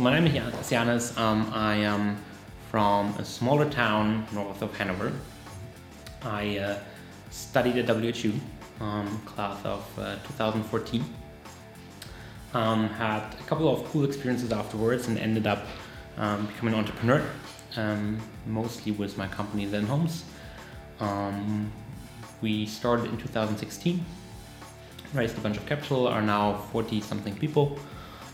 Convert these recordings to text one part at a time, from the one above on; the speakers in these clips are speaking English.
So my name is Jannes. Um, I am from a smaller town north of Hanover. I uh, studied at WHU, um, class of uh, 2014. Um, had a couple of cool experiences afterwards and ended up um, becoming an entrepreneur, um, mostly with my company Zenhomes. Um, we started in 2016, raised a bunch of capital, are now 40 something people.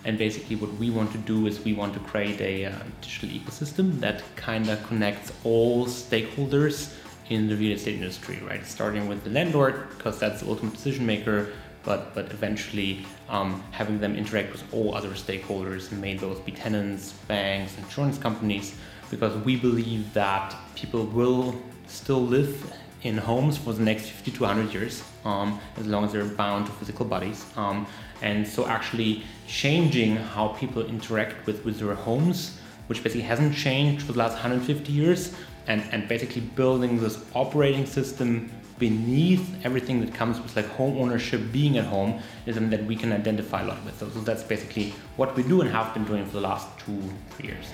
And basically, what we want to do is we want to create a uh, digital ecosystem that kind of connects all stakeholders in the real estate industry, right? Starting with the landlord, because that's the ultimate decision maker, but but eventually um, having them interact with all other stakeholders, may those be tenants, banks, insurance companies, because we believe that people will still live in homes for the next 50 to 100 years, um, as long as they're bound to physical bodies. Um, and so actually changing how people interact with, with their homes, which basically hasn't changed for the last 150 years, and, and basically building this operating system beneath everything that comes with like home ownership being at home is something that we can identify a lot with. So, so that's basically what we do and have been doing for the last two, three years.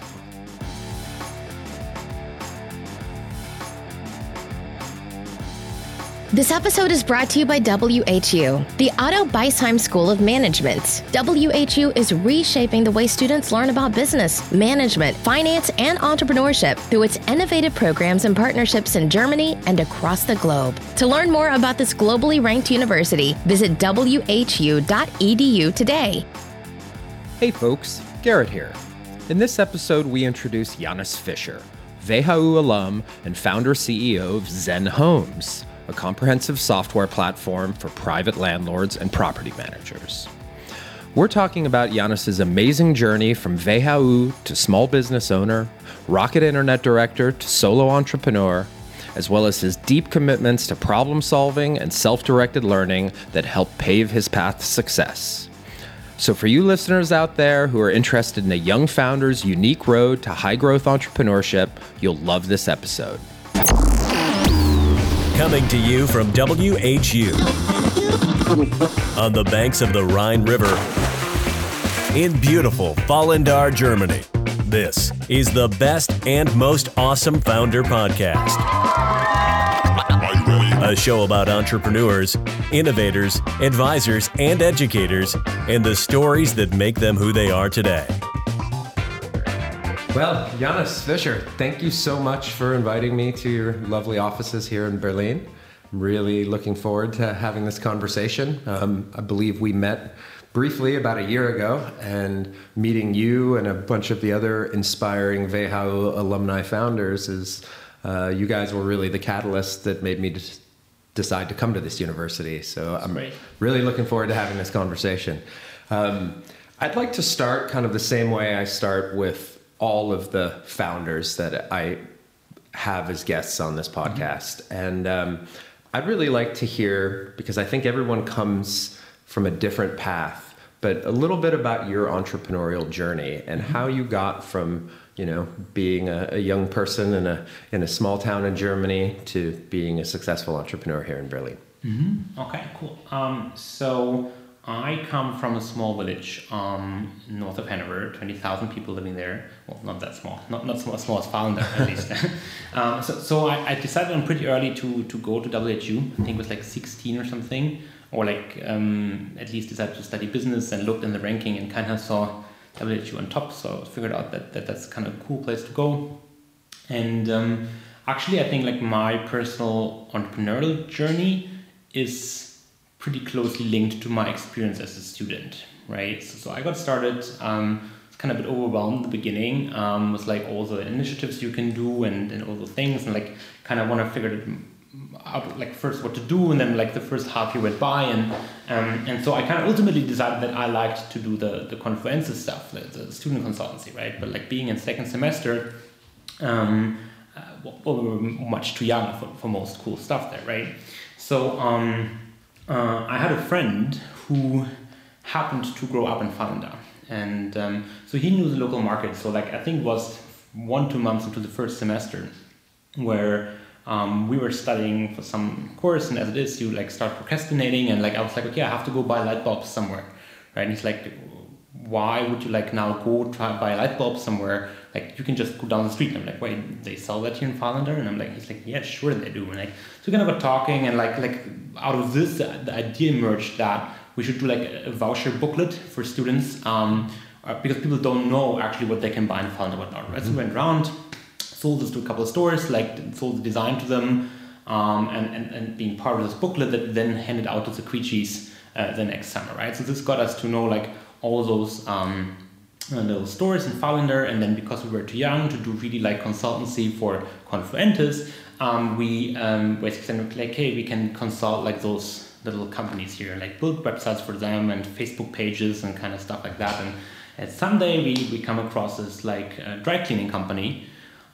This episode is brought to you by WHU, the Otto Beisheim School of Management. WHU is reshaping the way students learn about business, management, finance, and entrepreneurship through its innovative programs and partnerships in Germany and across the globe. To learn more about this globally ranked university, visit whu.edu today. Hey folks, Garrett here. In this episode, we introduce Jannes Fischer, WHU alum and founder CEO of Zenhomes a comprehensive software platform for private landlords and property managers. We're talking about Jannes's amazing journey from WHU to small business owner, rocket internet director to solo entrepreneur, as well as his deep commitments to problem solving and self directed learning that help pave his path to success. So, for you listeners out there who are interested in a young founder's unique road to high growth entrepreneurship, you'll love this episode. Coming to you from WHU on the banks of the Rhine River in beautiful Vallendar, Germany. This is the best and most awesome founder podcast. A show about entrepreneurs, innovators, advisors, and educators, and the stories that make them who they are today. Well, Jannes Fischer, thank you so much for inviting me to your lovely offices here in Berlin. I'm really looking forward to having this conversation. Um, I believe we met briefly about a year ago, and meeting you and a bunch of the other inspiring WHU alumni founders is uh, you guys were really the catalyst that made me decide to come to this university. So I'm Great. really looking forward to having this conversation. Um, I'd like to start kind of the same way I start with all of the founders that I have as guests on this podcast. Mm-hmm. And um, I'd really like to hear, because I think everyone comes from a different path, but a little bit about your entrepreneurial journey and mm-hmm. how you got from you know being a, a, young person in a in a small town in Germany to being a successful entrepreneur here in Berlin. Mm-hmm. Okay, cool. Um, so I come from a small village um, north of Hanover, 20,000 people living there. Well, not that small, not, not small, small as Vallendar at least. um, so so I, I, decided on pretty early to, to go to WHU. I think it was like 16 or something, or like um, at least decided to study business and looked in the ranking and kind of saw WHU on top. So I figured out that, that that's kind of a cool place to go. And um, actually, I think like my personal entrepreneurial journey is pretty closely linked to my experience as a student, right? So, so I got started, um, kind of a bit overwhelmed in the beginning um, with like all the initiatives you can do and, and all the things and like kind of want to figure it out like first what to do and then like the first half year went by and um, and so I kind of ultimately decided that I liked to do the the Confluentes stuff, the, the student consultancy, right? But like being in second semester, um, uh, well, we were much too young for, for most cool stuff there, right? So um, uh, I had a friend who happened to grow up in Vallendar. And um, so he knew the local market. So, like, I think it was one, two months into the first semester where um, we were studying for some course. And as it is, you like start procrastinating. And like, I was like, okay, I have to go buy light bulbs somewhere. Right. And he's like, why would you like now go try buy light bulb somewhere? Like you can just go down the street. And I'm like, wait, they sell that here in Vallendar? And I'm like, he's like, yeah, sure they do. And like, so we kind of talking, and like, like out of this, the, the idea emerged that we should do like a voucher booklet for students, um, uh, because people don't know actually what they can buy in Vallendar, whatnot. Right? Mm-hmm. So we went around, sold this to a couple of stores, like sold the design to them, um, and, and and being part of this booklet that then handed out to the Quichis uh, the next summer, right? So this got us to know like all those um, uh, little stores in Vallendar, and then because we were too young to do really like consultancy for Confluentes, um, we um, basically said like, hey, we can consult like those little companies here, like build websites for them and Facebook pages and kind of stuff like that. And, and someday we, we come across this like uh, dry cleaning company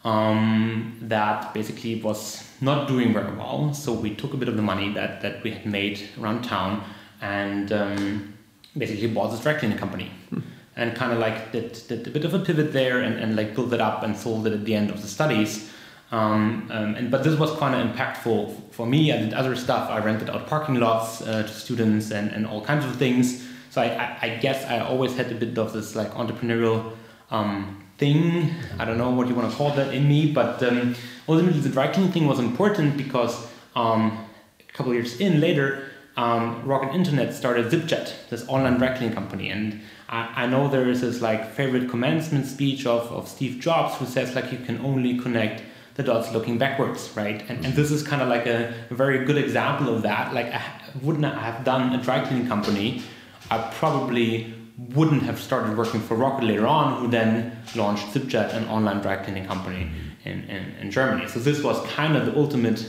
um, that basically was not doing very well. So we took a bit of the money that, that we had made around town and um, basically bought this dry cleaning company. Hmm. And kind of like did, did a bit of a pivot there and, and like built it up and sold it at the end of the studies. Um, um, and but this was kind of impactful for me. I did other stuff. I rented out parking lots uh, to students and, and all kinds of things. So I, I, I, guess I always had a bit of this like entrepreneurial um, thing. I don't know what you want to call that in me, but um, ultimately the dry cleaning thing was important because um, a couple years in later, um, Rocket Internet started ZipJet, this online dry cleaning company, and I, know there is this like favorite commencement speech of, of Steve Jobs who says like you can only connect the dots looking backwards, right? And, and this is kind of like a, a very good example of that. Like I wouldn't have done a dry cleaning company, I probably wouldn't have started working for Rocket later on, who then launched ZipJet, an online dry cleaning company in, in, in Germany. So this was kind of the ultimate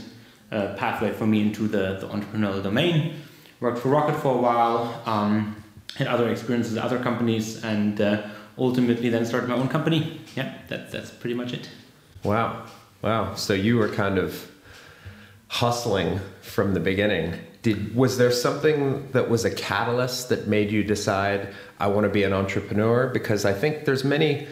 uh, pathway for me into the, the entrepreneurial domain. Worked for Rocket for a while, um, had other experiences at other companies, and uh, ultimately then started my own company. Yeah, that, that's pretty much it. Wow. Wow. So you were kind of hustling from the beginning. Did was there something that was a catalyst that made you decide I want to be an entrepreneur? Because I think there's many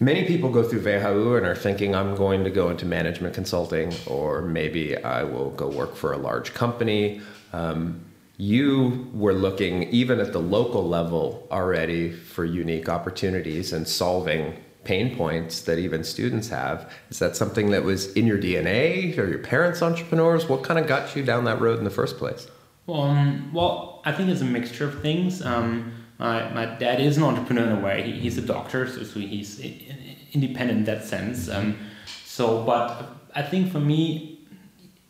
many people go through WHU and are thinking I'm going to go into management consulting or maybe I will go work for a large company. Um, you were looking even at the local level already for unique opportunities and solving pain points that even students have. Is that something that was in your DNA? Or your parents entrepreneurs? What kind of got you down that road in the first place? Um, well, I think it's a mixture of things. Um, my, my dad is an entrepreneur in a way. He, he's a doctor, so, so he's independent in that sense. Um, so, but I think for me,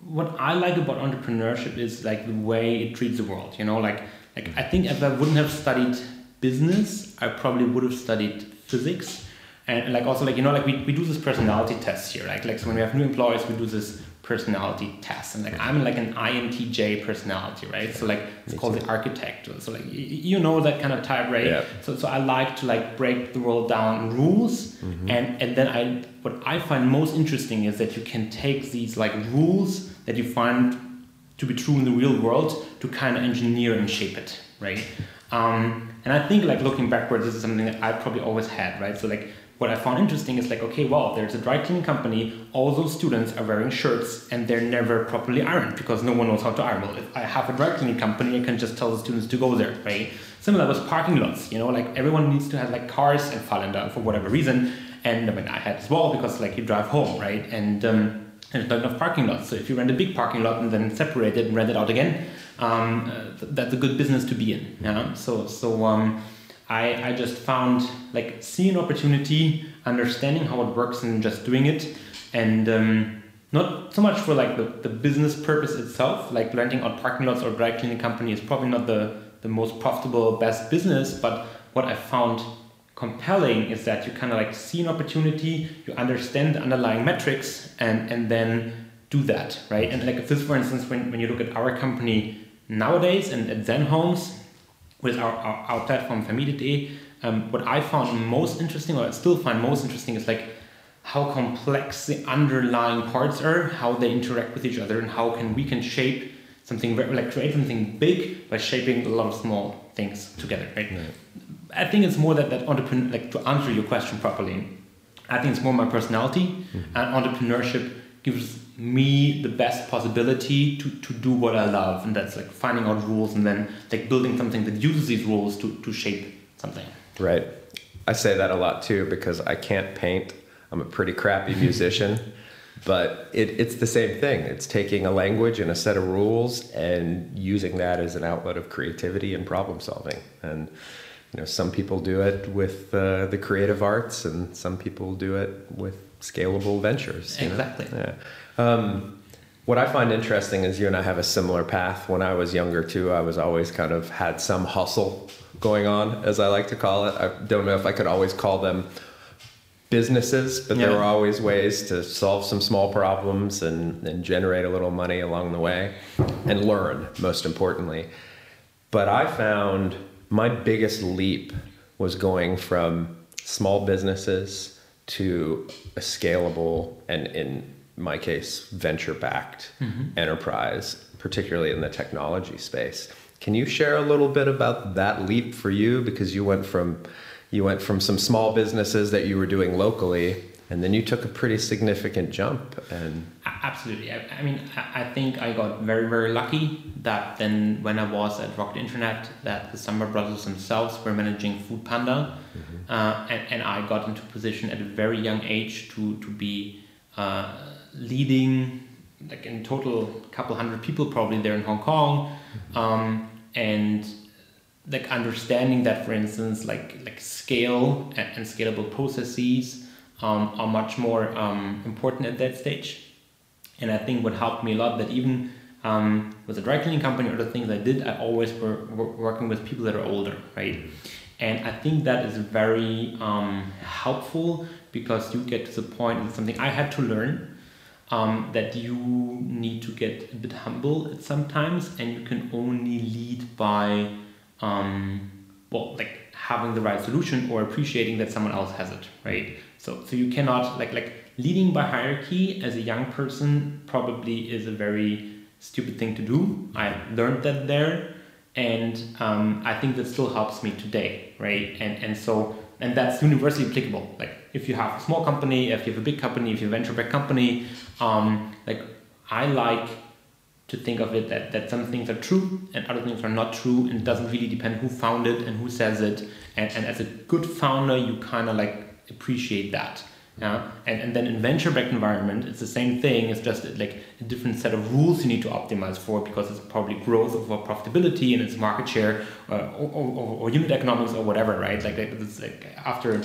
what I like about entrepreneurship is like the way it treats the world. You know, like like I think if I wouldn't have studied business, I probably would have studied physics. And like also like you know like we, we do this personality test here like like so when we have new employees we do this personality test and like i'm like an intj personality right so like it's Me called too. the architect so like you know that kind of type right yeah. so so i like to like break the world down rules mm-hmm. and and then i what i find most interesting is that you can take these like rules that you find to be true in the real world to kind of engineer and shape it right um, and i think like looking backwards this is something that i probably always had right so like what I found interesting is like, okay, well, there's a dry cleaning company, all those students are wearing shirts and they're never properly ironed because no one knows how to iron. Well, if I have a dry cleaning company, I can just tell the students to go there, right? Similar with parking lots, you know, like everyone needs to have like cars in Vallendar for whatever reason. And I mean, I had as well because like you drive home, right? And um, there's not enough parking lots. So if you rent a big parking lot and then separate it and rent it out again, um, uh, that's a good business to be in. Yeah. So so um, I, I just found like seeing opportunity, understanding how it works and just doing it. And um, not so much for like the, the business purpose itself, like renting out parking lots or dry cleaning company is probably not the, the most profitable, best business. But what I found compelling is that you kind of like see an opportunity, you understand the underlying metrics and, and then do that, right? And like this, for instance, when, when you look at our company nowadays and at Zenhomes, with our, our, our platform Vermietet.de, um, what I found most interesting, or I still find most interesting, is like how complex the underlying parts are, how they interact with each other, and how can we can shape something like create something big by shaping a lot of small things together, right? right. I think it's more that that entrepreneur, like to answer your question properly, I think it's more my personality, mm-hmm. and entrepreneurship gives me the best possibility to, to do what I love, and that's like finding out rules and then like building something that uses these rules to, to shape something. Right. I say that a lot too because I can't paint. I'm a pretty crappy musician, but it, it's the same thing. It's taking a language and a set of rules and using that as an outlet of creativity and problem solving. And you know, some people do it with uh, the creative arts, and some people do it with scalable ventures. you know? Exactly. Yeah. Um, what I find interesting is you and I have a similar path. When I was younger too, I was always kind of had some hustle going on, as I like to call it. I don't know if I could always call them businesses, but there were always ways to solve some small problems and, and generate a little money along the way and learn, most importantly. But I found my biggest leap was going from small businesses to a scalable and, in my case, venture backed mm-hmm. enterprise, particularly in the technology space. Can you share a little bit about that leap for you? Because you went from you went from some small businesses that you were doing locally, and then you took a pretty significant jump. And Absolutely. I, I mean, I, I think I got very, very lucky that then when I was at Rocket Internet, that the Samwer Brothers themselves were managing Foodpanda, uh, and, and I got into position at a very young age to to be uh, leading, like in total, a couple hundred people probably there in Hong Kong, um, and like understanding that for instance like like scale and, and scalable processes um, are much more um, important at that stage. And i think what helped me a lot that even um, with the dry cleaning company or the things i did i always were, were working with people that are older right? And i think that is very um, helpful because you get to the point and something i had to learn um, that you need to get a bit humble at sometimes and you can only lead by um, well like having the right solution or appreciating that someone else has it right so so you cannot like like leading by hierarchy as a young person probably is a very stupid thing to do. I learned that there and um, i think that still helps me today right? And and so and that's universally applicable. Like if you have a small company if you have a big company if you have a venture back company um, like i like to think of it that, that some things are true and other things are not true and it doesn't really depend who found it and who says it. And, and as a good founder you kind of like appreciate that yeah and, and then in venture backed environment it's the same thing it's just like a different set of rules you need to optimize for because it's probably growth over profitability and it's market share uh, or, or, or unit economics or whatever right like it's like after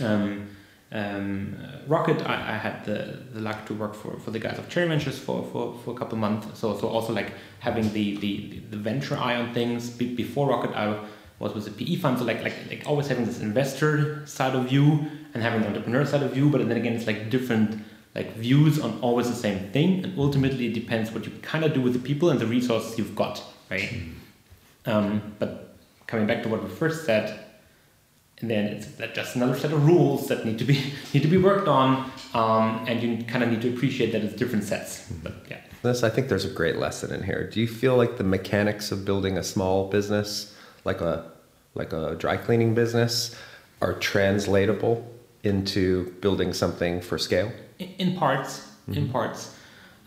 um, um, Rocket, I, I had the, the luck to work for, for the guys of Cherry Ventures for, for, for a couple months. So so also like having the, the, the venture eye on things. Before Rocket, I was with a PE fund. So like, like like always having this investor side of view and having the entrepreneur side of view. But then again, it's like different like views on always the same thing. And ultimately, it depends what you kind of do with the people and the resources you've got, right? Um, but coming back to what we first said, and then it's just another set of rules that need to be need to be worked on, um, and you kind of need to appreciate that it's different sets. But yeah, this, I think there's a great lesson in here. Do you feel like the mechanics of building a small business, like a like a dry cleaning business, are translatable into building something for scale? in, parts, in parts.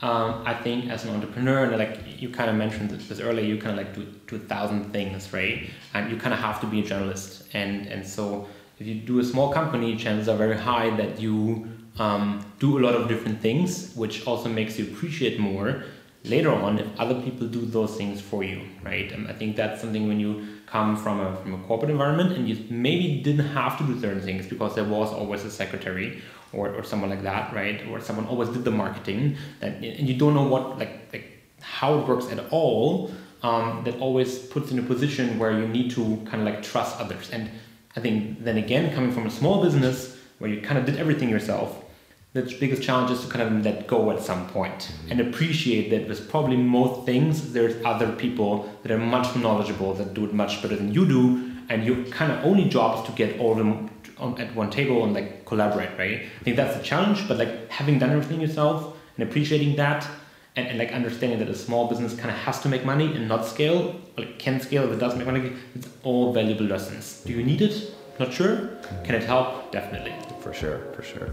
Um, I think as an entrepreneur, and like you kind of mentioned this earlier, you kind of like do, do a thousand things, right? And you kind of have to be a journalist. And, and so if you do a small company, chances are very high that you um, do a lot of different things, which also makes you appreciate more later on if other people do those things for you, right? And I think that's something when you come from a, from a corporate environment and you maybe didn't have to do certain things because there was always a secretary or, or someone like that, right? Or someone always did the marketing, and, and you don't know what like like how it works at all. Um, that always puts in a position where you need to kind of like trust others. And I think then again, coming from a small business where you kind of did everything yourself, the biggest challenge is to kind of let go at some point and appreciate that with probably most things there's other people that are much knowledgeable that do it much better than you do and your kind of only job is to get all of them on, at one table and like collaborate right? I think that's the challenge but like having done everything yourself and appreciating that and, and like understanding that a small business kind of has to make money and not scale or like can scale if it does make money it's all valuable lessons. Do you need it? Not sure. Can it help? Definitely. For sure, for sure.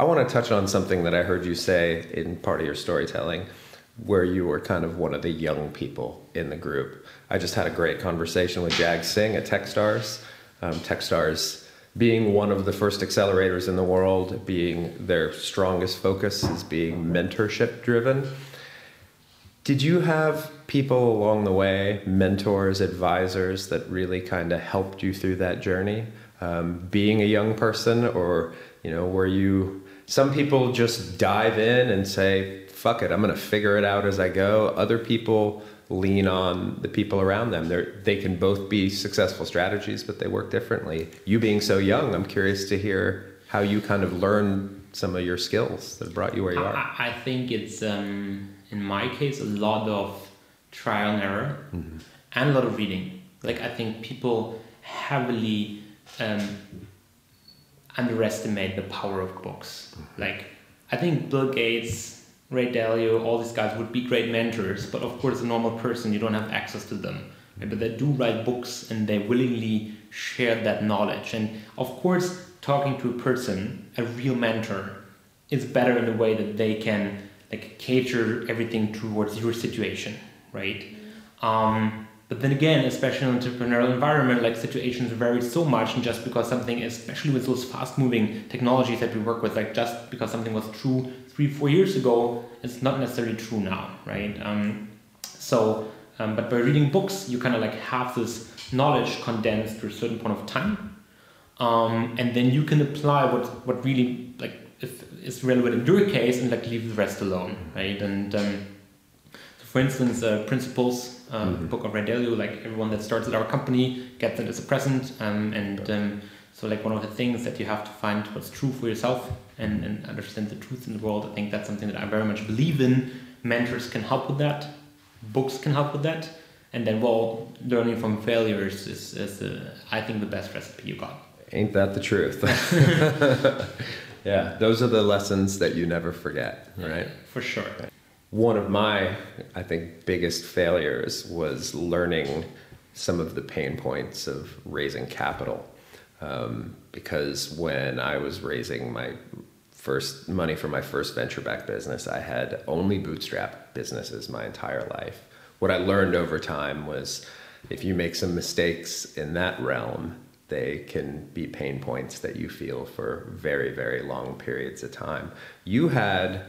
I want to touch on something that I heard you say in part of your storytelling, where you were kind of one of the young people in the group. I just had a great conversation with Jag Singh at Techstars. Um, Techstars being one of the first accelerators in the world, being their strongest focus is being mentorship driven. Did you have people along the way, mentors, advisors that really kind of helped you through that journey? Um, being a young person, or you know, were you? Some people just dive in and say, "Fuck it, I'm going to figure it out as I go." Other people lean on the people around them. They they can both be successful strategies, but they work differently. You being so young, I'm curious to hear how you kind of learned some of your skills that brought you where you are. I, I think it's um, in my case a lot of trial and error mm-hmm. and a lot of reading. Like I think people heavily um, underestimate the power of books. Mm-hmm. Like I think Bill Gates Ray Dalio, all these guys would be great mentors, but of course, a normal person, you don't have access to them. But they do write books and they willingly share that knowledge. And of course, talking to a person, a real mentor, is better in the way that they can like cater everything towards your situation, right? Um, but then again, especially in an entrepreneurial environment, like situations vary so much, and just because something, especially with those fast-moving technologies that we work with, like just because something was true three, four years ago, it's not necessarily true now, right? Um, so, um, but by reading books, you kind of like have this knowledge condensed to a certain point of time, um, and then you can apply what what really like is, is relevant in your case, and like leave the rest alone, right? And um, so for instance, uh, principles um, mm-hmm. book of Ray Dalio, like everyone that starts at our company gets it as a present. Um, and um, so, like, one of the things that you have to find what's true for yourself and, and understand the truth in the world. I think that's something that I very much believe in. Mentors can help with that, books can help with that. And then, well, learning from failures is, is uh, I think, the best recipe you got. Ain't that the truth? yeah, those are the lessons that you never forget, right? For sure one of my, I think, biggest failures was learning some of the pain points of raising capital. Um, because when I was raising my first money for my first venture back business, I had only bootstrap businesses my entire life. What I learned over time was if you make some mistakes in that realm, they can be pain points that you feel for very, very long periods of time. You had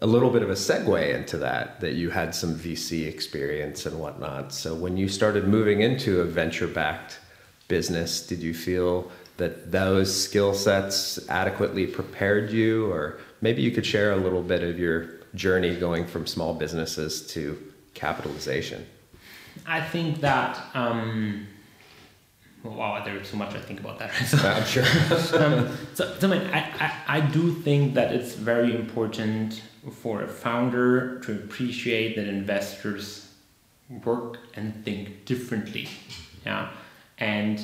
a little bit of a segue into that that you had some VC experience and whatnot. So when you started moving into a venture backed business, did you feel that those skill sets adequately prepared you, or maybe you could share a little bit of your journey going from small businesses to capitalization? I think that. Um wow, there's so much I think about that. So, I'm sure. um, so, so I, I, I do think that it's very important for a founder to appreciate that investors work and think differently. Yeah, and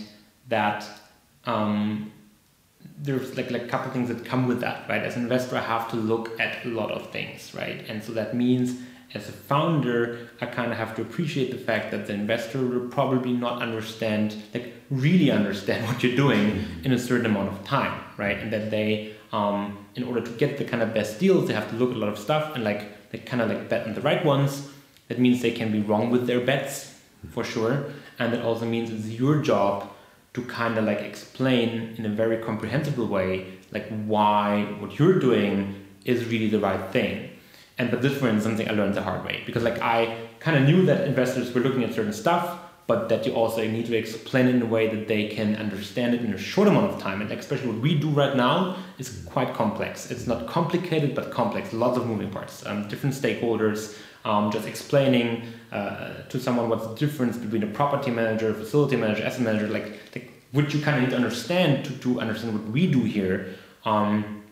that um, there's like like a couple things that come with that, right? As an investor, I have to look at a lot of things, right? And so that means as a founder, I kind of have to appreciate the fact that the investor will probably not understand, like really understand what you're doing in a certain amount of time, right? And that they um, in order to get the kind of best deals, they have to look at a lot of stuff and like they kind of like bet on the right ones. That means they can be wrong with their bets for sure, and that also means it's your job to kind of like explain in a very comprehensible way like why what you're doing is really the right thing. And but this one is something I learned the hard way because like I kind of knew that investors were looking at certain stuff but that you also need to explain in a way that they can understand it in a short amount of time. And especially what we do right now is quite complex. It's not complicated, but complex. Lots of moving parts, um, different stakeholders. Um, just explaining uh, to someone what's the difference between a property manager, facility manager, asset manager, like, like which you kind of need to understand to, to understand what we do here. Um,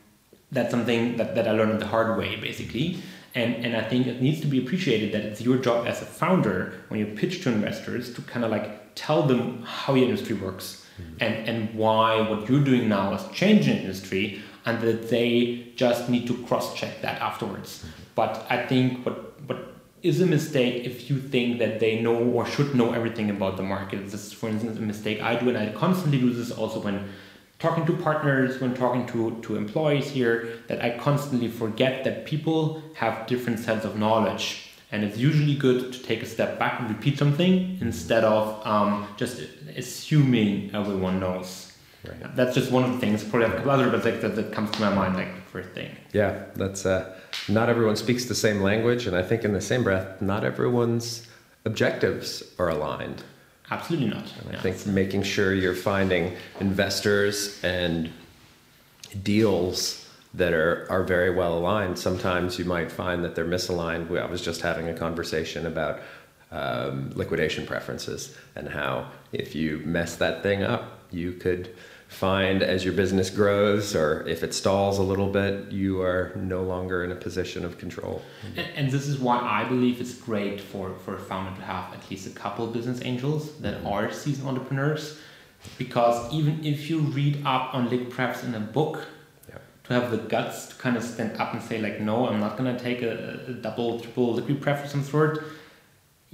that's something that, that I learned the hard way, basically. And, and I think it needs to be appreciated that it's your job as a founder when you pitch to investors to kind of like tell them how your industry works mm-hmm. and, and why what you're doing now is changing industry and that they just need to cross check that afterwards. Mm-hmm. But I think what, what is a mistake if you think that they know or should know everything about the market. This is, for instance, a mistake I do, and I constantly do this also when talking to partners, when talking to, to employees here, that I constantly forget that people have different sets of knowledge. And it's usually good to take a step back and repeat something instead of um, just assuming everyone knows. Right. That's just one of the things. Probably a couple other, but like that, that comes to my mind like the first thing. Yeah, that's uh, not everyone speaks the same language, and I think in the same breath, not everyone's objectives are aligned. Absolutely not. I think making sure you're finding investors and deals that are, are very well aligned. Sometimes you might find that they're misaligned. I was just having a conversation about um, liquidation preferences and how if you mess that thing up, you could find as your business grows or if it stalls a little bit, you are no longer in a position of control. And, and this is why I believe it's great for, for a founder to have at least a couple business angels that mm-hmm. are seasoned entrepreneurs. Because even if you read up on liquid prefs in a book, yeah. to have the guts to kind of stand up and say like, no, I'm not gonna take a, a double, triple liquid pref of some sort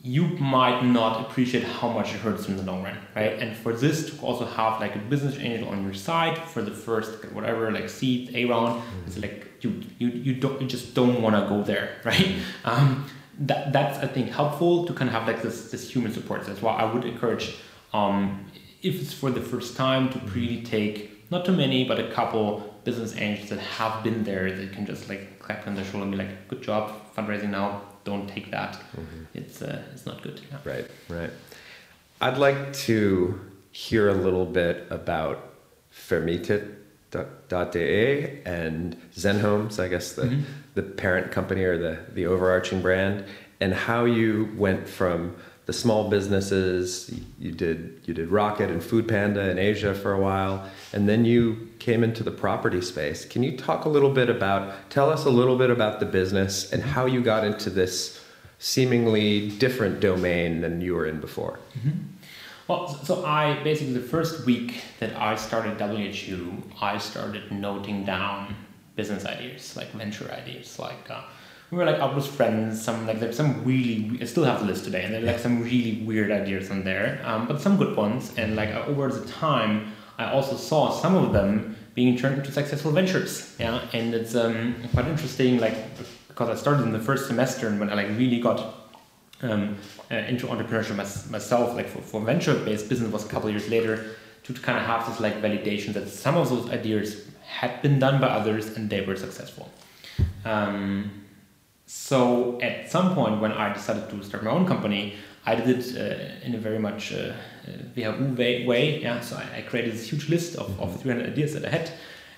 you might not appreciate how much it hurts in the long run, right? And for this to also have like a business angel on your side for the first whatever like seed A round, mm-hmm. it's like you you you don't you just don't want to go there, right? Um, that that's I think helpful to kind of have like this this human support. That's why I would encourage um, if it's for the first time to mm-hmm. really take not too many but a couple business angels that have been there that can just like clap on the shoulder and be like, good job fundraising now don't take that. Mm-hmm. It's uh, it's not good. Yeah. Right, right. I'd like to hear a little bit about Vermietet.de and Zenhomes, I guess the mm-hmm. the parent company or the the overarching brand, and how you went from the small businesses you did you did rocket and foodpanda in asia for a while and then you came into the property space can you talk a little bit about tell us a little bit about the business and how you got into this seemingly different domain than you were in before mm-hmm. well so i basically the first week that i started whu i started noting down business ideas like venture ideas like uh, we were like out with friends. Some like there's some really I still have the list today, and there like some really weird ideas on there, um, but some good ones. And like over the time, I also saw some of them being turned into successful ventures. Yeah, and it's um, quite interesting. Like because I started in the first semester, and when I like really got um, uh, into entrepreneurship myself, like for, for venture-based business, was a couple years later to kind of have this like validation that some of those ideas had been done by others and they were successful. Um, so at some point when I decided to start my own company, I did it uh, in a very much uh, WHU way, way. Yeah, so I, I, created this huge list of, of 300 ideas that I had,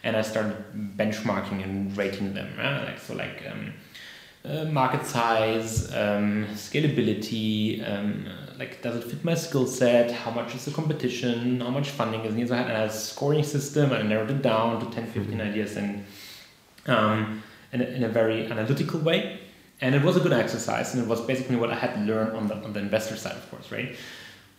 and I started benchmarking and rating them. Yeah? Like so, like um, uh, market size, um, scalability, um, like does it fit my skill set? How much is the competition? How much funding is needed? So I had a scoring system, and I narrowed it down to 10, 15 mm-hmm. ideas, and um, in a, in a very analytical way and it was a good exercise and it was basically what i had learned on the, on the investor side of course right?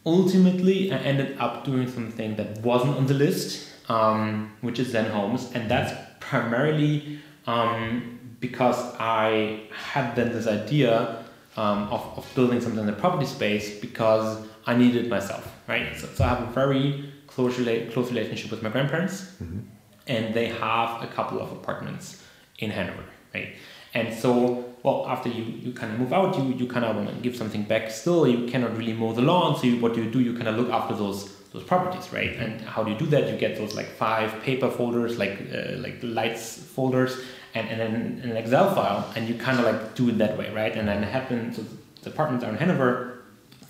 Ultimately i ended up doing something that wasn't on the list um, which is zenhomes and that's primarily um, because i had then this idea um, of, of building something in the property space because i needed myself right? So, so i have a very close, rela- close relationship with my grandparents mm-hmm. and they have a couple of apartments in hanover right? And so well, after you, you kind of move out, you, you kind of want to give something back. Still, you cannot really mow the lawn. So you, what do you do? You kind of look after those those properties, right? And how do you do that? You get those like five paper folders, like uh, like Leitz folders, and, and then an Excel file, and you kind of like do it that way, right? And then it happens. So the apartments are in Hanover,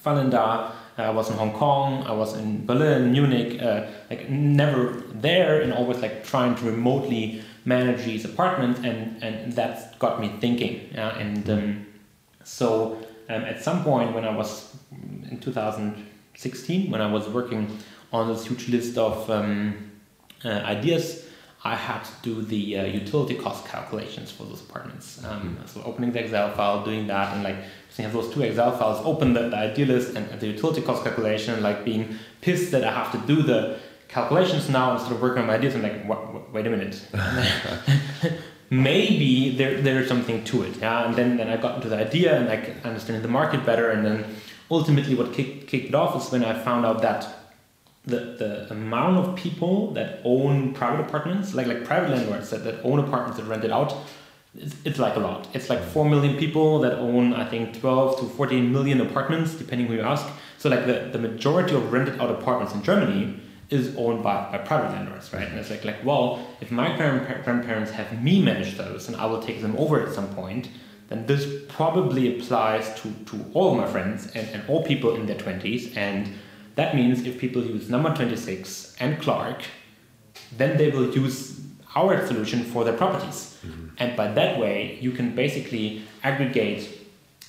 Vallendar. I was in Hong Kong. I was in Berlin, Munich. Uh, like never there, and always like trying to remotely manage these apartments, and and that's got me thinking. Yeah? And um, so um, at some point when I was in 2016, when I was working on this huge list of um, uh, ideas, I had to do the uh, utility cost calculations for those apartments. Um, mm-hmm. So opening the Excel file, doing that, and like so you have those two Excel files, open the, the idea list and, and the utility cost calculation, and like being pissed that I have to do the calculations now instead of working on my ideas. I'm like, wait a minute. maybe there there's something to it. Yeah, and then then I got into the idea and I understood the market better, and then ultimately what kicked kicked it off is when I found out that the, the amount of people that own private apartments, like like private landlords that, that own apartments that rent it out, it's, it's like a lot. It's like four million people that own I think twelve to fourteen million apartments, depending who you ask. So like the, the majority of rented out apartments in Germany is owned by, by private landlords, right? And it's like like well, if my grandparents have me manage those and I will take them over at some point, then this probably applies to, to all of my friends and, and all people in their twenties and that means if people use number 26 and Clark, then they will use our solution for their properties. Mm-hmm. And by that way, you can basically aggregate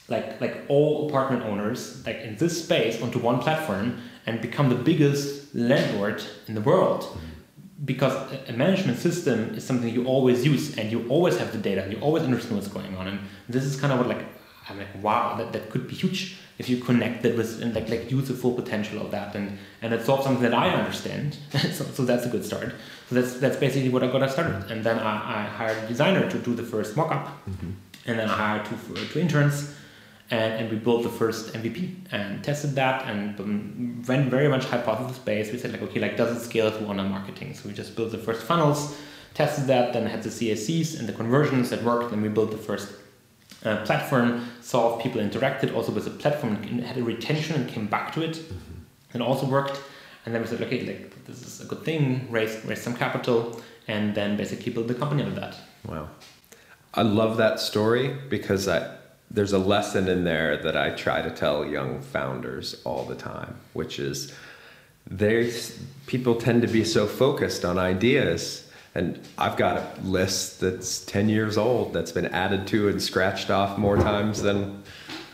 like like all apartment owners like in this space onto one platform and become the biggest landlord in the world. Mm-hmm. Because a management system is something you always use and you always have the data and you always understand what's going on. And this is kind of what like I'm like, wow, that, that could be huge if you connect it with and like like use the full potential of that and and it solves something that I understand. so, so that's a good start. So that's that's basically what I got started. And then I, I hired a designer to do the first mock-up, mm-hmm. and then I hired two two interns, and, and we built the first MVP and tested that and um, went very much hypothesis based. We said like okay like does it scale to online marketing? So we just built the first funnels, tested that, then had the CACs and the conversions that worked, and we built the first uh, platform saw if people interacted also with the platform and had a retention and came back to it and also worked and then we said okay like this is a good thing raise raise some capital and then basically build the company out of that wow i love that story because I, there's a lesson in there that i try to tell young founders all the time which is they people tend to be so focused on ideas and I've got a list that's 10 years old that's been added to and scratched off more times than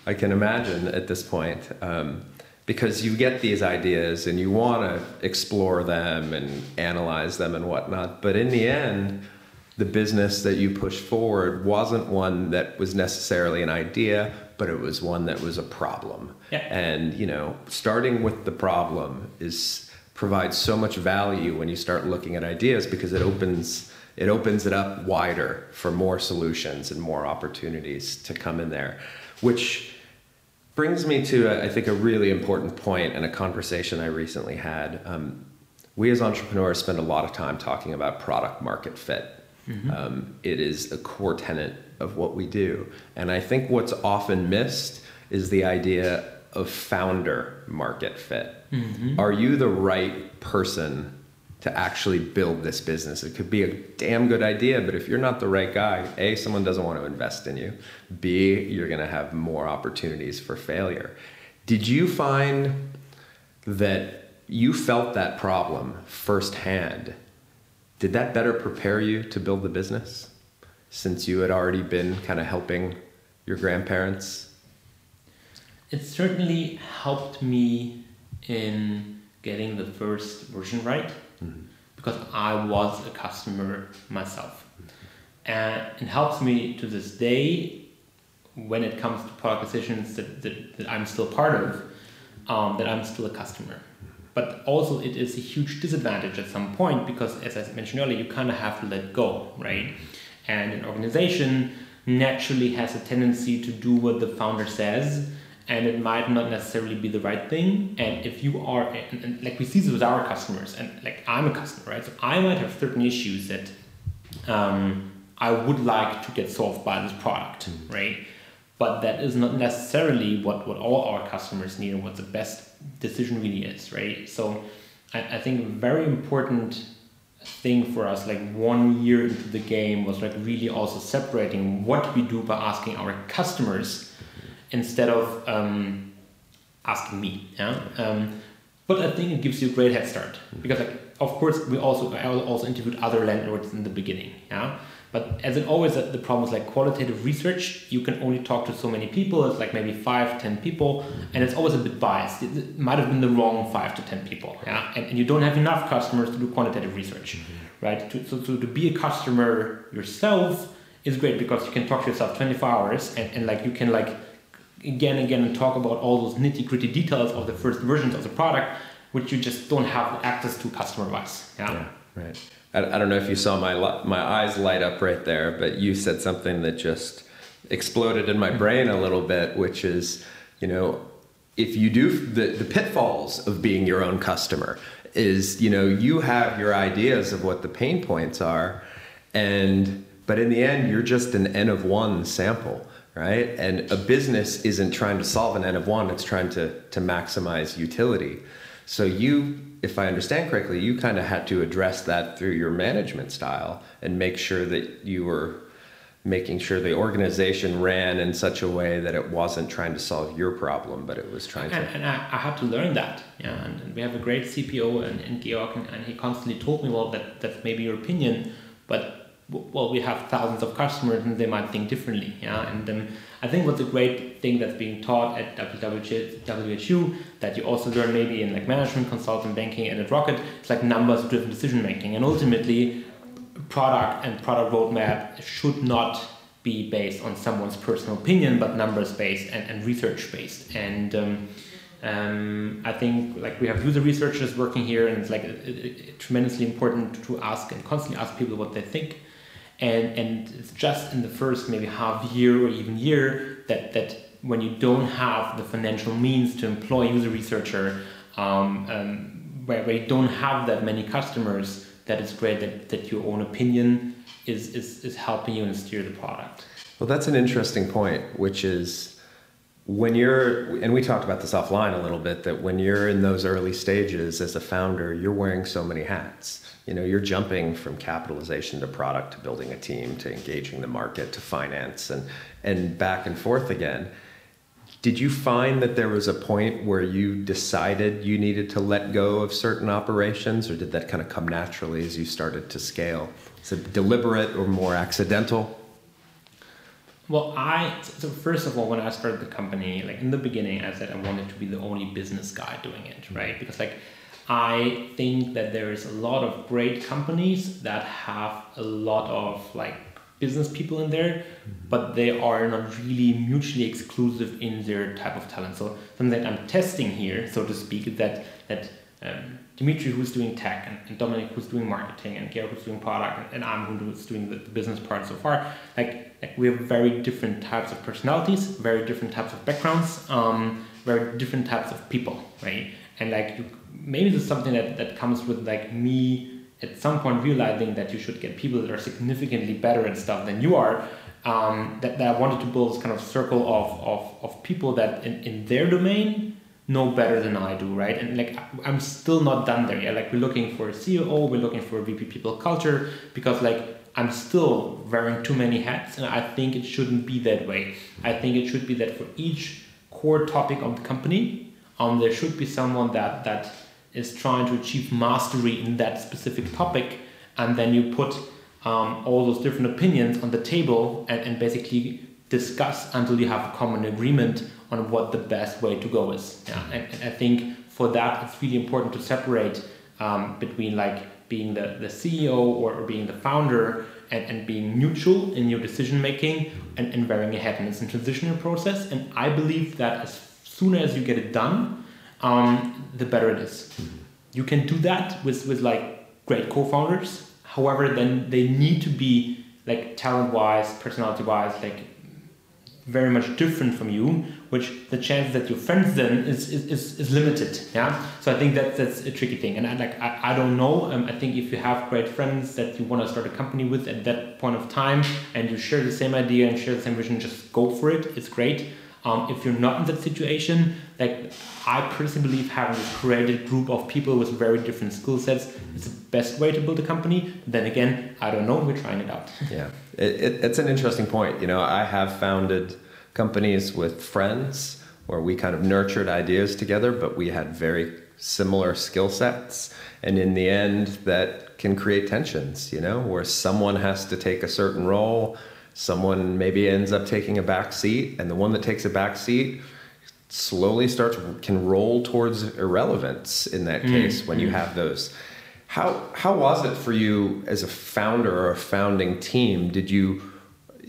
I can imagine at this point. Um, because you get these ideas and you want to explore them and analyze them and whatnot. But in the end, the business that you push forward wasn't one that was necessarily an idea, but it was one that was a problem. Yeah. And, you know, starting with the problem is provides so much value when you start looking at ideas because it opens it opens it up wider for more solutions and more opportunities to come in there which brings me to i think a really important point and a conversation i recently had um, we as entrepreneurs spend a lot of time talking about product market fit mm-hmm. um, it is a core tenet of what we do and i think what's often missed is the idea of founder market fit. Mm-hmm. Are you the right person to actually build this business? It could be a damn good idea, but if you're not the right guy, A, someone doesn't want to invest in you. B, you're going to have more opportunities for failure. Did you find that you felt that problem firsthand? Did that better prepare you to build the business since you had already been kind of helping your grandparents it certainly helped me in getting the first version right mm-hmm. because I was a customer myself. Mm-hmm. And it helps me to this day when it comes to product decisions that, that, that I'm still part of, um, that I'm still a customer. But also, it is a huge disadvantage at some point because, as I mentioned earlier, you kind of have to let go, right? And an organization naturally has a tendency to do what the founder says and it might not necessarily be the right thing. And if you are, and, and like we see this with our customers, and like I'm a customer, right? So I might have certain issues that um, I would like to get solved by this product, mm-hmm. right? But that is not necessarily what, what all our customers need and what the best decision really is, right? So I, I think a very important thing for us, like one year into the game, was like really also separating what we do by asking our customers instead of um, asking me. Yeah. Um, but I think it gives you a great head start because, like, of course, we also I also interviewed other landlords in the beginning. Yeah. But as it always, the problem is like qualitative research. You can only talk to so many people. It's like maybe five, ten people, and it's always a bit biased. It might have been the wrong five to ten people. Yeah. And, and you don't have enough customers to do quantitative research, mm-hmm. right? To, so, so to be a customer yourself is great because you can talk to yourself 24 hours and, and like you can like again and again and talk about all those nitty gritty details of the first versions of the product, which you just don't have access to customer wise. Yeah. yeah right. I, don't know if you saw my my eyes light up right there, but you said something that just exploded in my brain a little bit, which is, you know, if you do the, the pitfalls of being your own customer is, you know, you have your ideas of what the pain points are, and but in the end, you're just an n of one sample right? And a business isn't trying to solve an n of one, it's trying to, to maximize utility. So you if I understand correctly, you kind of had to address that through your management style and make sure that you were making sure the organization ran in such a way that it wasn't trying to solve your problem, but it was trying and, to. And I, I, had to learn that. Yeah, and, and we have a great CPO and, and Georg, and, and, he constantly told me, well, that that's maybe your opinion, but well, we have thousands of customers and they might think differently. Yeah, and um, I think what's a great thing that's being taught at WHU that you also learn maybe in like management, consulting, banking, and at Rocket, it's like numbers driven decision making. And ultimately, product and product roadmap should not be based on someone's personal opinion, but numbers based and, and research based. And um, um, I think like we have user researchers working here, and it's like a, a, a tremendously important to ask and constantly ask people what they think and and it's just in the first maybe half year or even year that that when you don't have the financial means to employ user researcher um, um, where, where you don't have that many customers that it's great that, that your own opinion is, is, is helping you and steer the product. Well that's an interesting point which is when you're and we talked about this offline a little bit that when you're in those early stages as a founder you're wearing so many hats you know you're jumping from capitalization to product to building a team to engaging the market to finance and and back and forth again. Did you find that there was a point where you decided you needed to let go of certain operations or did that kind of come naturally as you started to scale? Is it deliberate or more accidental? Well i so first of all when i started the company like in the beginning i said i wanted to be the only business guy doing it right? Mm-hmm. Because like I think that there is a lot of great companies that have a lot of like business people in there, mm-hmm. but they are not really mutually exclusive in their type of talent. So something that I'm testing here, so to speak, is that that um, Dimitri who's doing tech and, and Dominic who's doing marketing and Georg who's doing product and, and I'm who's doing the, the, business part so far. Like, like we have very different types of personalities, very different types of backgrounds, um, very different types of people, right? And like you maybe this is something that, that comes with like me at some point realizing that you should get people that are significantly better at stuff than you are. Um, that, that I wanted to build this kind of circle of, of, of people that in, in their domain know better than I do, right? And like I'm still not done there yet. Like we're looking for a CEO, we're looking for a VP people culture because like I'm still wearing too many hats and I think it shouldn't be that way. I think it should be that for each core topic of the company, um, there should be someone that that is trying to achieve mastery in that specific topic, and then you put um, all those different opinions on the table and, and basically discuss until you have a common agreement on what the best way to go is. Yeah, and, and I think for that it's really important to separate um, between like being the, the CEO or, or being the founder and, and being neutral in your decision making and, and wearing a hat. And it's a transitional process. And I believe that as soon as you get it done, um, the better it is. Mm-hmm. You can do that with, with like great co-founders. However, then they need to be like talent-wise, personality-wise, like very much different from you, which the chance that your friends then is, is, is, limited. Yeah. So I think that that's a tricky thing. And I like I, I don't know. Um, I think if you have great friends that you want to start a company with at that point of time and you share the same idea and share the same vision, just go for it. It's great. Um, if you're not in that situation, like I personally believe having a created group of people with very different skill sets is the best way to build a company. Then again, I don't know. We're trying it out. Yeah, it, it, it's an interesting point. You know, I have founded companies with friends where we kind of nurtured ideas together, but we had very similar skill sets. And in the end, that can create tensions, you know, where someone has to take a certain role someone maybe ends up taking a back seat and the one that takes a back seat slowly starts can roll towards irrelevance in that mm, case mm. when you mm. have those how how was it for you as a founder or a founding team did you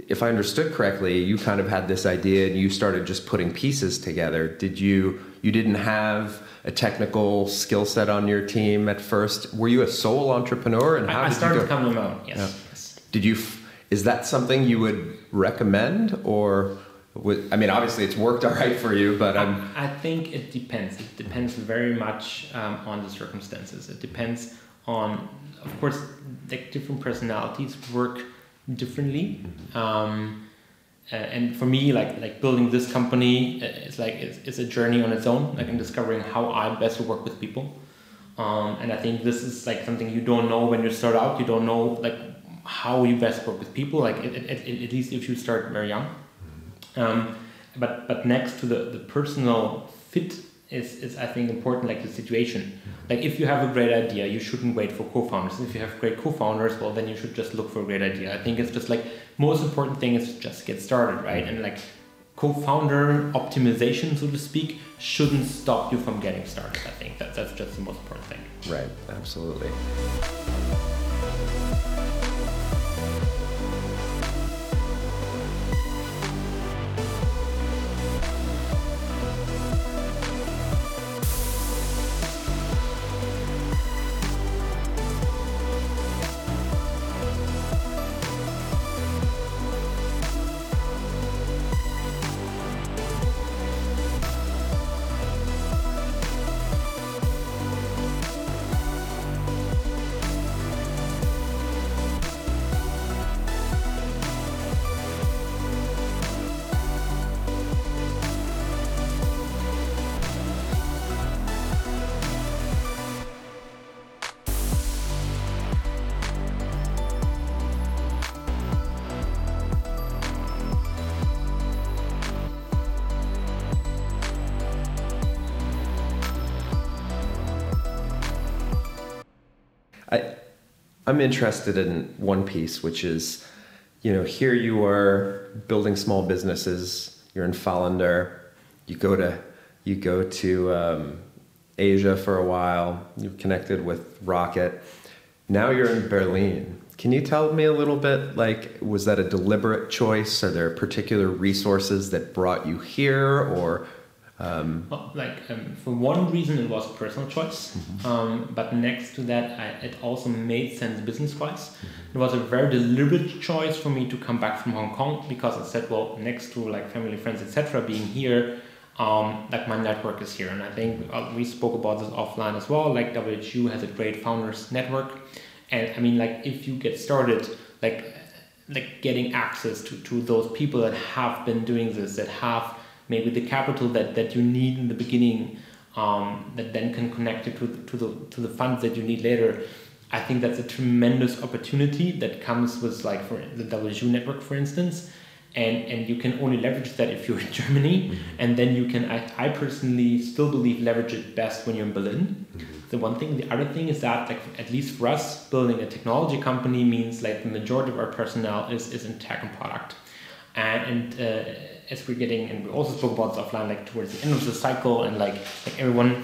if i understood correctly you kind of had this idea and you started just putting pieces together did you you didn't have a technical skill set on your team at first. Were you a sole entrepreneur, and how I, I did started you go? becoming my own. Yes. yes. Did you? Is that something you would recommend, or? would- I mean, obviously, it's worked all right for you, but I'm. I think it depends. It depends very much um, on the circumstances. It depends on, of course, like different personalities work differently. Um, uh, and for me, like like building this company, uh, it's like it's, it's a journey on its own. Like I'm discovering how I best work with people. Um, and I think this is like something you don't know when you start out. You don't know like how you best work with people. Like it, it, it, at least if you start very young. Um, but but next to the, the personal fit is, is I think important like the situation. Like if you have a great idea, you shouldn't wait for co-founders. If you have great co-founders, well then you should just look for a great idea. I think it's just like most important thing is just get started, right? And like co-founder optimization, so to speak, shouldn't stop you from getting started. I think that that's just the most important thing. Right, absolutely. I'm interested in one piece, which is, you know, here you are building small businesses. You're in Vallendar. You go to, you go to um, Asia for a while. You're connected with Rocket. Now you're in Berlin. Can you tell me a little bit? Like, was that a deliberate choice? Are there particular resources that brought you here, or Well, like um, for one reason, it was a personal choice, um, but next to that, I, it also made sense business-wise. It was a very deliberate choice for me to come back from Hong Kong because I said, well, next to like family, friends, etc., being here, um, like my network is here, and I think uh, we spoke about this offline as well. Like WHU has a great founders network, and I mean, like if you get started, like like getting access to, to those people that have been doing this, that have maybe the capital that, that you need in the beginning, um, that then can connect you to, the- to the to the funds that you need later. I think that's a tremendous opportunity that comes with like for the WHU network, for instance, and and you can only leverage that if you're in Germany, and then you can. I, I personally still believe leverage it best when you're in Berlin. The one thing, the other thing is that like at least for us, building a technology company means like the majority of our personnel is is in tech and product, and, and uh, as we're getting and we also spoke about this offline like towards the end of the cycle and like like everyone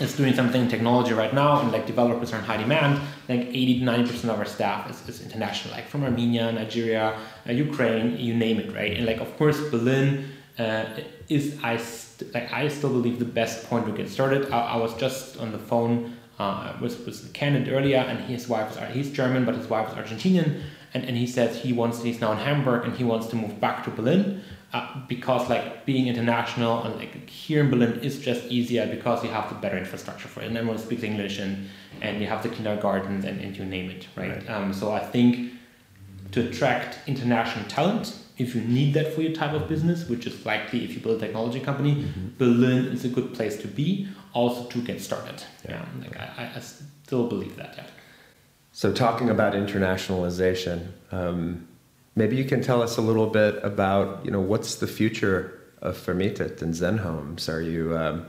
is doing something in technology right now and like developers are in high demand like 80 to 90 percent of our staff is, is international like from armenia nigeria uh, ukraine you name it right? And like of course berlin uh, is i st- like i still believe the best point to get started i, I was just on the phone uh, with, with a candidate earlier and his wife is he's german but his wife is argentinian and, and he says he wants he's now in hamburg and he wants to move back to berlin uh, because like being international and like here in Berlin is just easier because you have the better infrastructure for it. And everyone speaks English and and you have the kindergartens and, and you name it right, Right. Um, so I think to attract international talent if you need that for your type of business which is likely if you build a technology company Berlin is a good place to be. Also to get started. Yeah, like I, I- I still believe that yeah. So, talking about internationalization, um, maybe you can tell us a little bit about, you know, what's the future of Vermietet and Zenhomes? Are you um,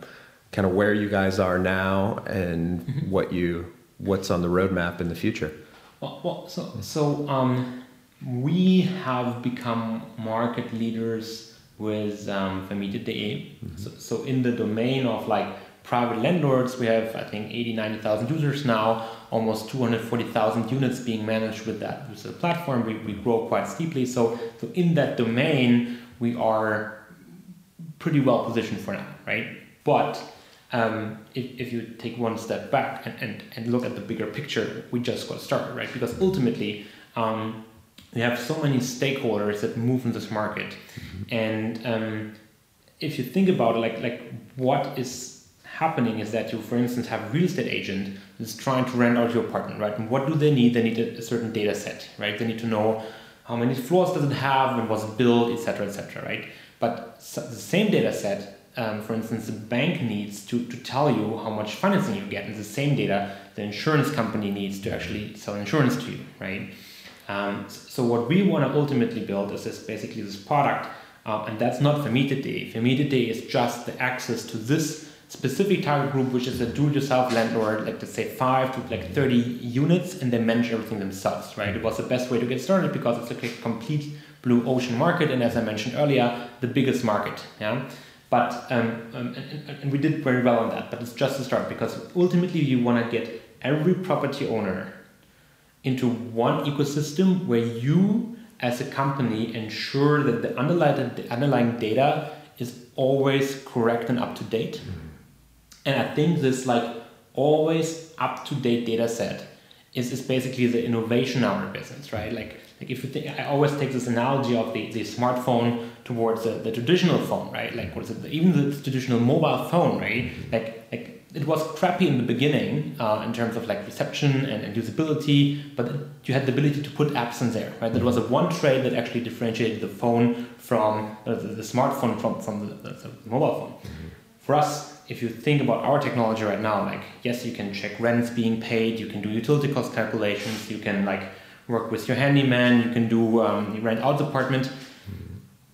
kind of where you guys are now and what you what's on the roadmap in the future? Well, well so so um, we have become market leaders with um, Vermietet.de. So, so in the domain of like private landlords, we have I think 80, 90,000 users now, almost 240,000 units being managed with that with the platform. We, we grow quite steeply. So, so in that domain, we are pretty well positioned for now, right? But um, if, if you take one step back and, and, and look at the bigger picture, we just got started, right? Because ultimately, um, we have so many stakeholders that move in this market, and um, if you think about it, like like what is happening is that you, for instance, have a real estate agent that's trying to rent out your apartment, right? And what do they need? They need a, certain data set, right? They need to know how many floors does it have, when was it built, etc., etc., right? But the same data set um, for instance, the bank needs to, to tell you how much financing you get, and the same data the insurance company needs to actually sell insurance to you, right? Um, so what we want to ultimately build is this basically this product, uh, and that's not for me today. For me today is just the access to this specific target group, which is a do-it-yourself landlord, like let's say five to like 30 units, and they manage everything themselves, right? It was the best way to get started because it's like a complete blue ocean market, and as I mentioned earlier, the biggest market, yeah? But um, um, and, and, we did very well on that. But it's just a start because ultimately you want to get every property owner into one ecosystem where you, as a company, ensure that the underlying the underlying data is always correct and up to date. Mm-hmm. And I think this like always up to date data set is, is basically the innovation of our business, right? Like like if you think, I always take this analogy of the, the smartphone towards the, the traditional phone, right? Like what is it? Even the traditional mobile phone, right? Like like it was crappy in the beginning uh, in terms of like reception and, and usability, but you had the ability to put apps in there, right? That was a one trait that actually differentiated the phone from uh, the, the, smartphone from from the, the, the mobile phone. For us, if you think about our technology right now, like yes, you can check rents being paid, you can do utility cost calculations, you can like work with your handyman, you can do um, you rent out the apartment.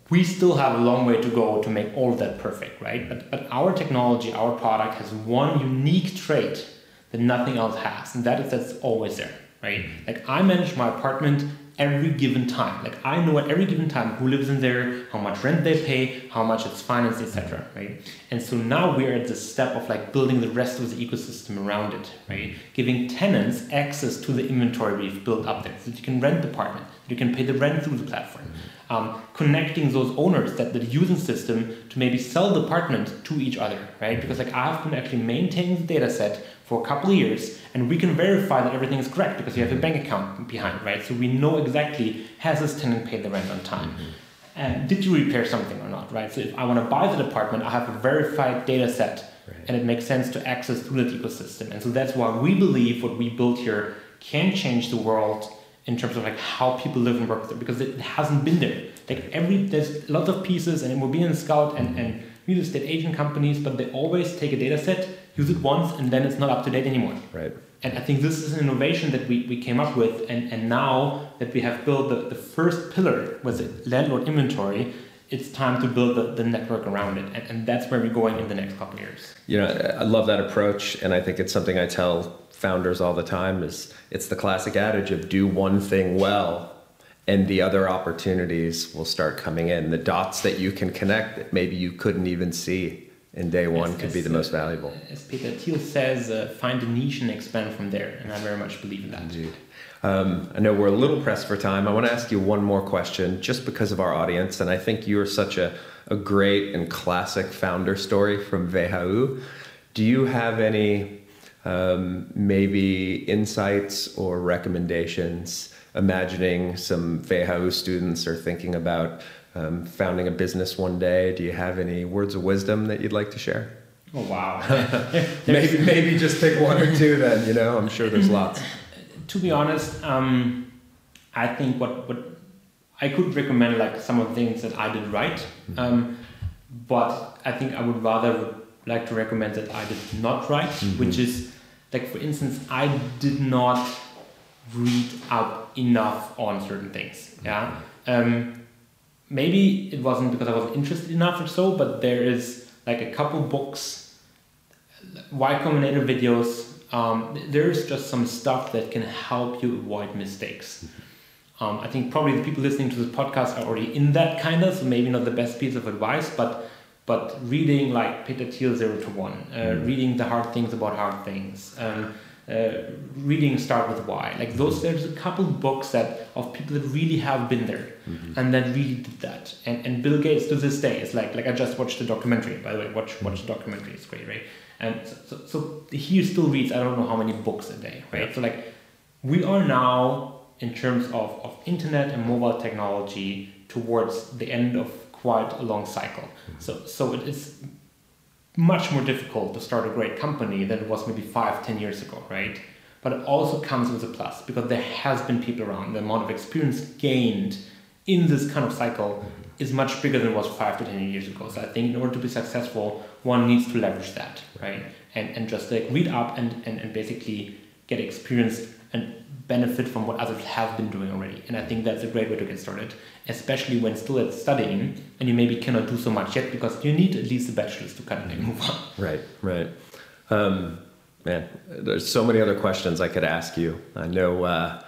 We still have a long way to go to make all of that perfect, right? But but our technology, our product has one unique trait that nothing else has, and that is that's always there, right? Like I manage my apartment every given time. Like I know at every given time who lives in there, how much rent they pay, how much it's financed, etc. Right? And so now we're at the step of like building the rest of the ecosystem around it, right? Giving tenants access to the inventory we've built up there, so that you can rent the apartment, you can pay the rent through the platform. Um, connecting those owners that the using system to maybe sell the apartment to each other, right? Because like I've been actually maintaining the data set for a couple of years and we can verify that everything is correct because you have a bank account behind, right? So we know exactly has this tenant paid the rent on time. Mm-hmm. And did you repair something or not, right? So if I want to buy the apartment, I have a verified data set right. and it makes sense to access through that ecosystem. And so that's why we believe what we built here can change the world in terms of like how people live and work there because it hasn't been there. Like every there's lots of pieces and it will be ImmoScout and, and real estate agent companies, but they always take a data set, use it once, and then it's not up to date anymore. Right. And I think this is an innovation that we, we came up with, and, and now that we have built the, the first pillar with landlord inventory, it's time to build the, the network around it. And, and that's where we're going in the next couple of years. You know, I love that approach, and I think it's something I tell founders all the time is it's the classic adage of do one thing well and the other opportunities will start coming in. The dots that you can connect that maybe you couldn't even see in day one as, could as, be the most valuable. As Peter Thiel says, uh, find a niche and expand from there. And I very much believe in that. Indeed. Um, I know we're a little pressed for time. I want to ask you one more question just because of our audience. And I think you're such a, a great and classic founder story from WHU. Do you have any um, maybe insights or recommendations? imagining some WHU students are thinking about um, founding a business one day. Do you have any words of wisdom that you'd like to share? Oh wow! maybe maybe just pick one or two. Then you know I'm sure there's lots. To be honest, um, I think what what I could recommend like some of the things that I did right, mm-hmm. um, but I think I would rather like to recommend that I did not right, mm-hmm. which is like for instance I did not read up enough on certain things. Yeah. Um, maybe it wasn't because I wasn't interested enough or so, but there is like a couple books, Y Combinator videos. Um, there's just some stuff that can help you avoid mistakes. Um, I think probably the people listening to this podcast are already in that kind of, so maybe not the best piece of advice, but but reading like Peter Thiel Zero to One, uh, mm. reading the hard things about hard things. Um, uh, reading start with why like those there's a couple books that of people that really have been there mm-hmm. and that really did that. And and bill gates to this day is like like i just watched the documentary by the way. Watch watch the documentary. It's great right? And so, so, so he still reads, I don't know how many books a day, right? So like we are now in terms of, of internet and mobile technology towards the end of quite a long cycle. So, so it is much more difficult to start a great company than it was maybe five, ten years ago, right? But it also comes with a plus because there has been people around. The amount of experience gained in this kind of cycle is much bigger than it was five to ten years ago. So I think in order to be successful, one needs to leverage that, right? And and just like read up and, and, and basically get experience and benefit from what others have been doing already. And I think that's a great way to get started, especially when still at studying and you maybe cannot do so much yet because you need at least a bachelor's to kind of move on. Right, right. Um, man, there's so many other questions I could ask you. I know, uh,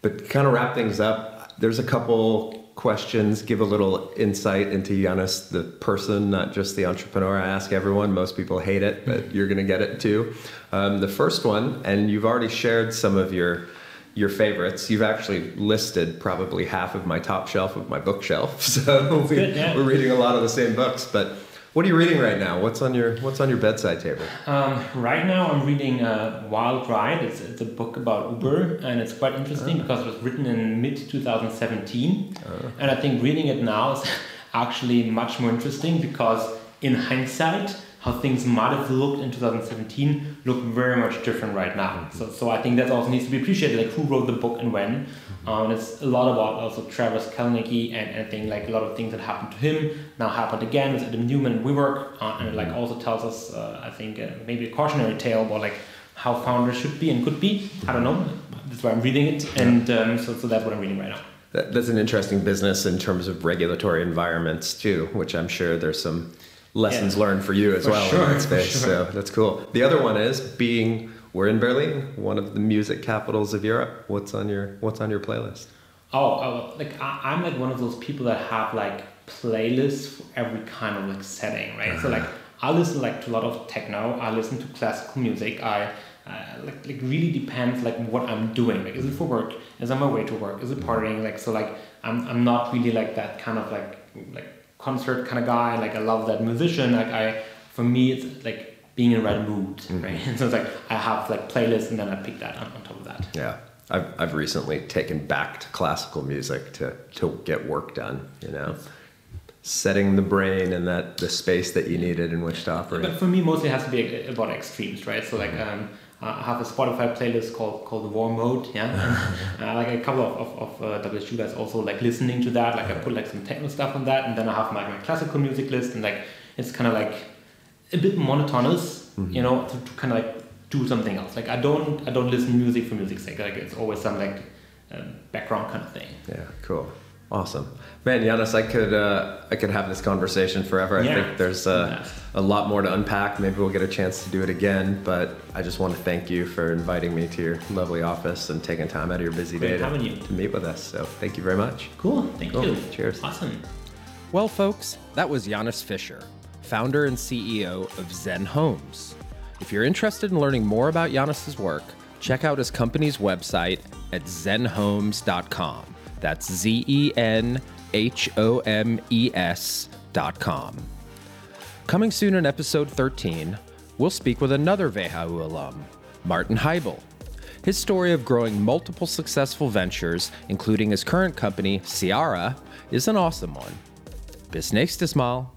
but kind of wrap things up. There's a couple questions, give a little insight into Jannes, the person, not just the entrepreneur. I ask everyone. Most people hate it, but you're going to get it too. Um, the first one, and you've already shared some of your your favorites. You've actually listed probably half of my top shelf of my bookshelf. So we, good, yeah. we're reading a lot of the same books. But what are you reading right now? What's on your What's on your bedside table? Um, right now, I'm reading uh, Wild Ride. It's, it's a book about Uber, and it's quite interesting Ah. because it was written in mid 2017. And I think reading it now is actually much more interesting because, in hindsight, how things might have looked in 2017 look very much different right now. So, so I think that also needs to be appreciated, like who wrote the book and when. Um, and it's a lot about also Travis Kalanick and, and I think like a lot of things that happened to him now happened again with Adam Neumann and WeWork, uh, and it like also tells us, uh, I think, uh, maybe a cautionary tale about like how founders should be and could be. I don't know. That's why I'm reading it, and um, so so that's what I'm reading right now. That, that's an interesting business in terms of regulatory environments too, which I'm sure there's some lessons Yeah. learned for you as For well sure, in that space. sure. So that's cool. The other one is being we're in Berlin, one of the music capitals of Europe. What's on your What's on your playlist? Oh, oh like I, I'm like one of those people that have like playlists for every kind of like setting, right? So like I listen like to a lot of techno. I listen to classical music. I uh, like like really depends like what I'm doing. Like is it for work? Is it on my way to work? Is it partying? Like so like I'm I'm not really like that kind of like like concert kind of guy. Like I love that musician. Like I for me it's like being in the right mood, mm. right? so it's like I have like playlists and then I pick that on, on top of that. Yeah, I've I've recently taken back to classical music to to get work done. You know, mm. setting the brain and that the space that you needed in which to operate. But for me, mostly it has to be about extremes, right? So like, mm-hmm. um, I have a Spotify playlist called called War Mode, yeah. and, uh, like a couple of of, of uh, WHU guys also like listening to that. Like I put like some techno stuff on that, and then I have my, my classical music list, and like it's kind of like a bit monotonous, you know, to, to kind of like do something else. Like I don't I don't listen music for music's sake. Like it's always some like um, background kind of thing. Yeah, cool. Awesome. Man, Jannes, I could uh, I could have this conversation forever. Yeah. I think there's uh, Yes. a lot more to unpack. Maybe we'll get a chance to do it again, but I just want to thank you for inviting me to your lovely office and taking time out of your busy Great day to, having you. to meet with us. So thank you very much. Cool. Thank Cool. you. Cheers. Awesome. Well, folks, that was Jannes Fischer, founder and CEO of Zenhomes. If you're interested in learning more about Jannes's work, check out his company's website at zenhomes.com. That's Z E N H O M E S.com. Coming soon in episode 13, we'll speak with another WHU alum, Martin Heibel. His story of growing multiple successful ventures, including his current company, Ciara, is an awesome one. Bis nächstes Mal.